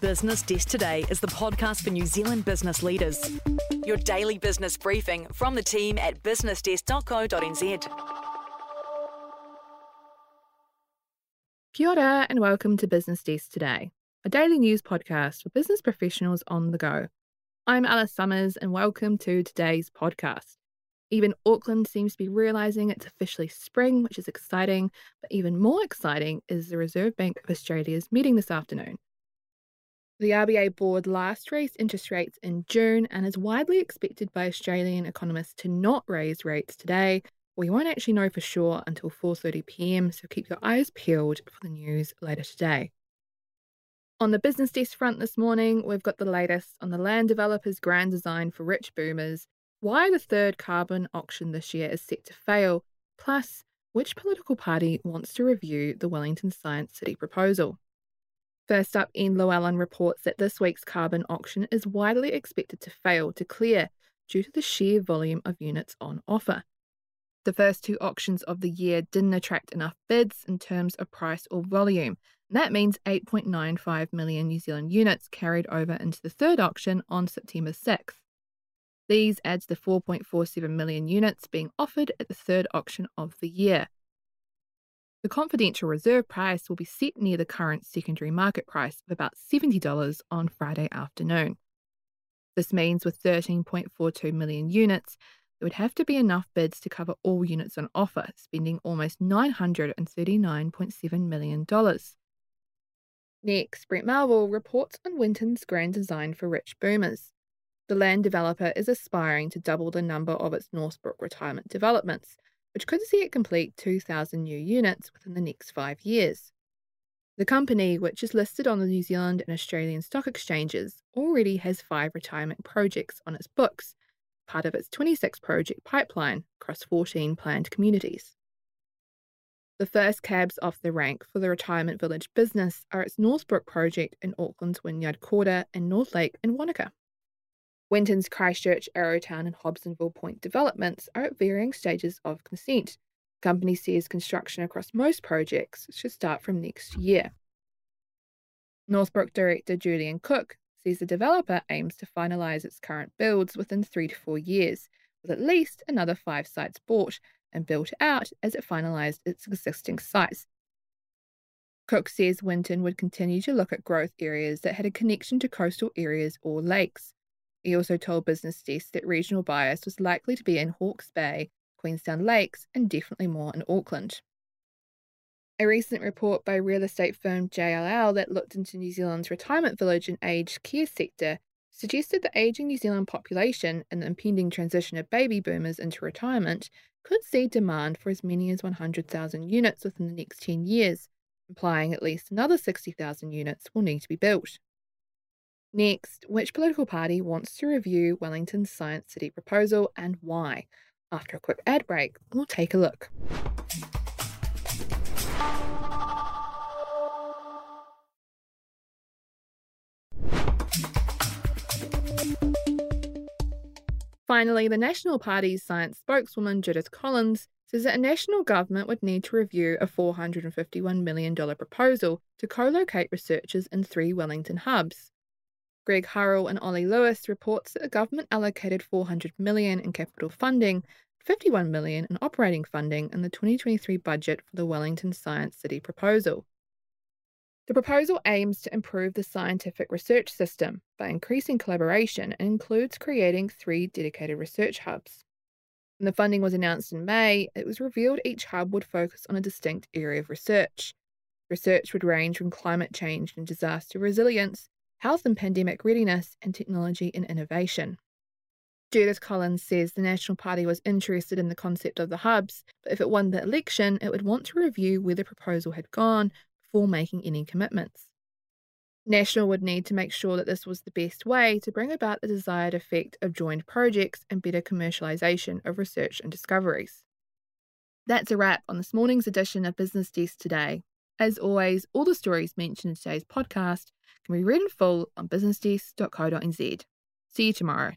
Business Desk Today is the podcast for New Zealand business leaders. Your daily business briefing from the team at businessdesk.co.nz. Kia ora and welcome to Business Desk Today, a daily news podcast for business professionals on the go. I'm Ella Somers and welcome to today's podcast. Even Auckland seems to be realising it's officially spring, which is exciting, but even more exciting is the Reserve Bank of Australia's meeting this afternoon. The RBA board last raised interest rates in June and is widely expected by Australian economists to not raise rates today. We won't actually know for sure until 4:30 p.m, so keep your eyes peeled for the news later today. On the business desk front this morning, we've got the latest on the land developer's grand design for rich boomers, why the third carbon auction this year is set to fail, plus which political party wants to review the Wellington Science City proposal. First up, Ian Llewellyn reports that this week's carbon auction is widely expected to fail to clear due to the sheer volume of units on offer. The first two auctions of the year didn't attract enough bids in terms of price or volume. That means 8.95 million New Zealand units carried over into the third auction on September 6th. These adds the 4.47 million units being offered at the third auction of the year. The confidential reserve price will be set near the current secondary market price of about $70 on Friday afternoon. This means with 13.42 million units, there would have to be enough bids to cover all units on offer, spending almost $939.7 million. Next, Brent Melville reports on Winton's grand design for rich boomers. The land developer is aspiring to double the number of its Northbrook retirement developments, which could see it complete 2,000 new units within the next five years. The company, which is listed on the New Zealand and Australian stock exchanges, already has five retirement projects on its books, part of its 26 project pipeline across 14 planned communities. The first cabs off the rank for the retirement village business are its Northbrook project in Auckland's Wynyard Quarter and Northlake in Wanaka. Winton's Christchurch, Arrowtown, and Hobsonville Point developments are at varying stages of consent. The company says construction across most projects should start from next year. Northbrook director Julian Cook says the developer aims to finalise its current builds within three to four years, with at least another five sites bought and built out as it finalised its existing sites. Cook says Winton would continue to look at growth areas that had a connection to coastal areas or lakes. He also told Business Desk that regional bias was likely to be in Hawke's Bay, Queenstown Lakes, and definitely more in Auckland. A recent report by real estate firm JLL that looked into New Zealand's retirement village and aged care sector suggested the ageing New Zealand population and the impending transition of baby boomers into retirement could see demand for as many as 100,000 units within the next 10 years, implying at least another 60,000 units will need to be built. Next, which political party wants to review Wellington's Science City proposal and why? After a quick ad break, we'll take a look. Finally, the National Party's science spokeswoman Judith Collins says that a national government would need to review a $451 million proposal to co locate researchers in three Wellington hubs. Greg Harrell and Ollie Lewis reports that the government allocated 400 million in capital funding, 51 million in operating funding in the 2023 budget for the Wellington Science City proposal. The proposal aims to improve the scientific research system by increasing collaboration and includes creating three dedicated research hubs. When the funding was announced in May, it was revealed each hub would focus on a distinct area of research. Research would range from climate change and disaster resilience health and pandemic readiness, and technology and innovation. Judith Collins says the National Party was interested in the concept of the hubs, but if it won the election, it would want to review where the proposal had gone before making any commitments. National would need to make sure that this was the best way to bring about the desired effect of joined projects and better commercialisation of research and discoveries. That's a wrap on this morning's edition of Business Desk Today. As always, all the stories mentioned in today's podcast can be read in full on businessdesk.co.nz. See you tomorrow.